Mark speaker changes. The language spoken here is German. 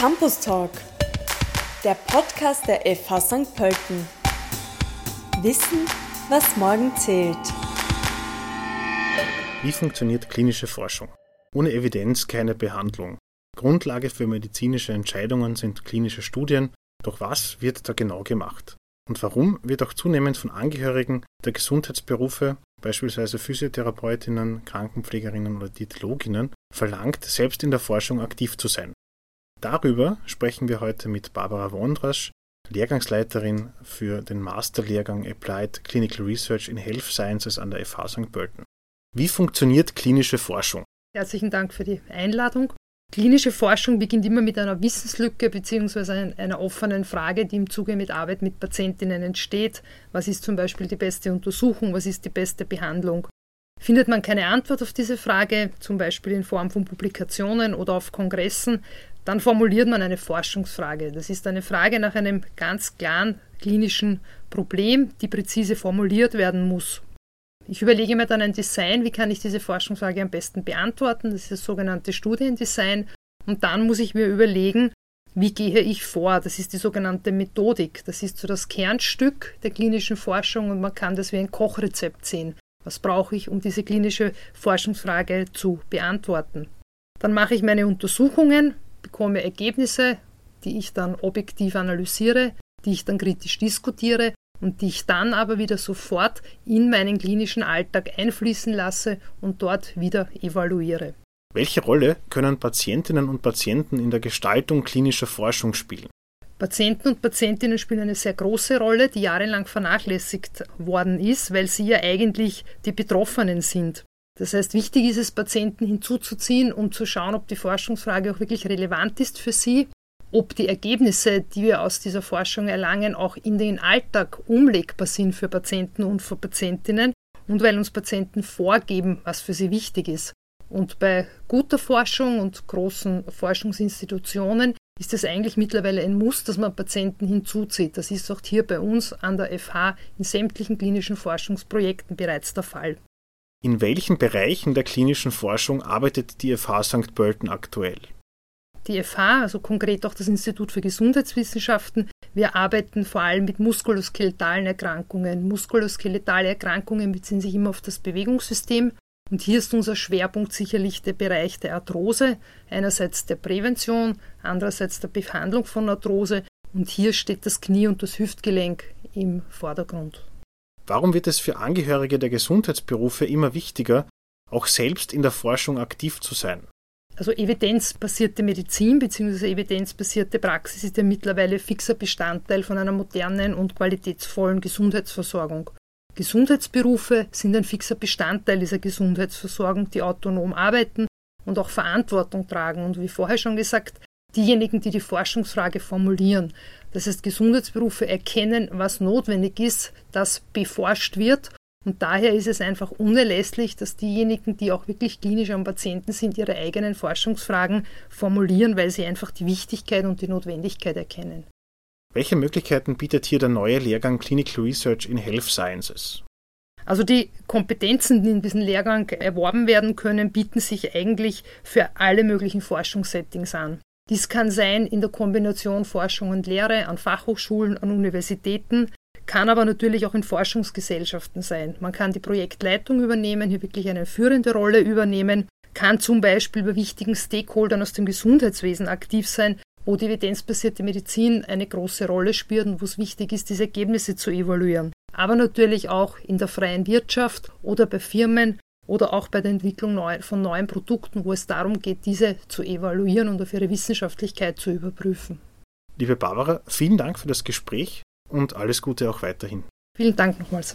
Speaker 1: Campus Talk, der Podcast der FH St. Pölten. Wissen, was morgen zählt.
Speaker 2: Wie funktioniert klinische Forschung? Ohne Evidenz keine Behandlung. Grundlage für medizinische Entscheidungen sind klinische Studien, doch was wird da genau gemacht? Und warum wird auch zunehmend von Angehörigen der Gesundheitsberufe, beispielsweise Physiotherapeutinnen, Krankenpflegerinnen oder Diätologinnen, verlangt, selbst in der Forschung aktiv zu sein? Darüber sprechen wir heute mit Barbara Wondrasch, Lehrgangsleiterin für den Masterlehrgang Applied Clinical Research in Health Sciences an der FH St. Pölten. Wie funktioniert klinische Forschung?
Speaker 3: Herzlichen Dank für die Einladung. Klinische Forschung beginnt immer mit einer Wissenslücke bzw. einer offenen Frage, die im Zuge mit Arbeit mit Patientinnen entsteht. Was ist zum Beispiel die beste Untersuchung? Was ist die beste Behandlung? Findet man keine Antwort auf diese Frage, zum Beispiel in Form von Publikationen oder auf Kongressen, dann formuliert man eine Forschungsfrage. Das ist eine Frage nach einem ganz klaren klinischen Problem, die präzise formuliert werden muss. Ich überlege mir dann ein Design, wie kann ich diese Forschungsfrage am besten beantworten. Das ist das sogenannte Studiendesign. Und dann muss ich mir überlegen, wie gehe ich vor? Das ist die sogenannte Methodik. Das ist so das Kernstück der klinischen Forschung und man kann das wie ein Kochrezept sehen. Was brauche ich, um diese klinische Forschungsfrage zu beantworten? Dann mache ich meine Untersuchungen, bekomme Ergebnisse, die ich dann objektiv analysiere, die ich dann kritisch diskutiere und die ich dann aber wieder sofort in meinen klinischen Alltag einfließen lasse und dort wieder evaluiere.
Speaker 2: Welche Rolle können Patientinnen und Patienten in der Gestaltung klinischer Forschung spielen?
Speaker 3: Patienten und Patientinnen spielen eine sehr große Rolle, die jahrelang vernachlässigt worden ist, weil sie ja eigentlich die Betroffenen sind. Das heißt, wichtig ist es, Patienten hinzuzuziehen, um zu schauen, ob die Forschungsfrage auch wirklich relevant ist für sie ob die Ergebnisse, die wir aus dieser Forschung erlangen, auch in den Alltag umlegbar sind für Patienten und für Patientinnen und weil uns Patienten vorgeben, was für sie wichtig ist. Und bei guter Forschung und großen Forschungsinstitutionen ist es eigentlich mittlerweile ein Muss, dass man Patienten hinzuzieht. Das ist auch hier bei uns an der FH in sämtlichen klinischen Forschungsprojekten bereits der Fall.
Speaker 2: In welchen Bereichen der klinischen Forschung arbeitet die FH St. Pölten aktuell?
Speaker 3: die FH, also konkret auch das Institut für Gesundheitswissenschaften. Wir arbeiten vor allem mit muskuloskeletalen Erkrankungen. Muskuloskeletale Erkrankungen beziehen sich immer auf das Bewegungssystem. Und hier ist unser Schwerpunkt sicherlich der Bereich der Arthrose, einerseits der Prävention, andererseits der Behandlung von Arthrose. Und hier steht das Knie und das Hüftgelenk im Vordergrund.
Speaker 2: Warum wird es für Angehörige der Gesundheitsberufe immer wichtiger, auch selbst in der Forschung aktiv zu sein?
Speaker 3: Also evidenzbasierte Medizin bzw. evidenzbasierte Praxis ist ja mittlerweile fixer Bestandteil von einer modernen und qualitätsvollen Gesundheitsversorgung. Gesundheitsberufe sind ein fixer Bestandteil dieser Gesundheitsversorgung, die autonom arbeiten und auch Verantwortung tragen. Und wie vorher schon gesagt, diejenigen, die die Forschungsfrage formulieren. Das heißt, Gesundheitsberufe erkennen, was notwendig ist, dass beforscht wird und daher ist es einfach unerlässlich, dass diejenigen, die auch wirklich klinisch am Patienten sind, ihre eigenen Forschungsfragen formulieren, weil sie einfach die Wichtigkeit und die Notwendigkeit erkennen.
Speaker 2: Welche Möglichkeiten bietet hier der neue Lehrgang Clinical Research in Health Sciences?
Speaker 3: Also die Kompetenzen, die in diesem Lehrgang erworben werden können, bieten sich eigentlich für alle möglichen Forschungssettings an. Dies kann sein in der Kombination Forschung und Lehre an Fachhochschulen, an Universitäten, kann aber natürlich auch in Forschungsgesellschaften sein. Man kann die Projektleitung übernehmen, hier wirklich eine führende Rolle übernehmen, kann zum Beispiel bei wichtigen Stakeholdern aus dem Gesundheitswesen aktiv sein, wo die evidenzbasierte Medizin eine große Rolle spielt und wo es wichtig ist, diese Ergebnisse zu evaluieren. Aber natürlich auch in der freien Wirtschaft oder bei Firmen oder auch bei der Entwicklung von neuen Produkten, wo es darum geht, diese zu evaluieren und auf ihre Wissenschaftlichkeit zu überprüfen.
Speaker 2: Liebe Barbara, vielen Dank für das Gespräch und alles Gute auch weiterhin.
Speaker 3: Vielen Dank nochmals.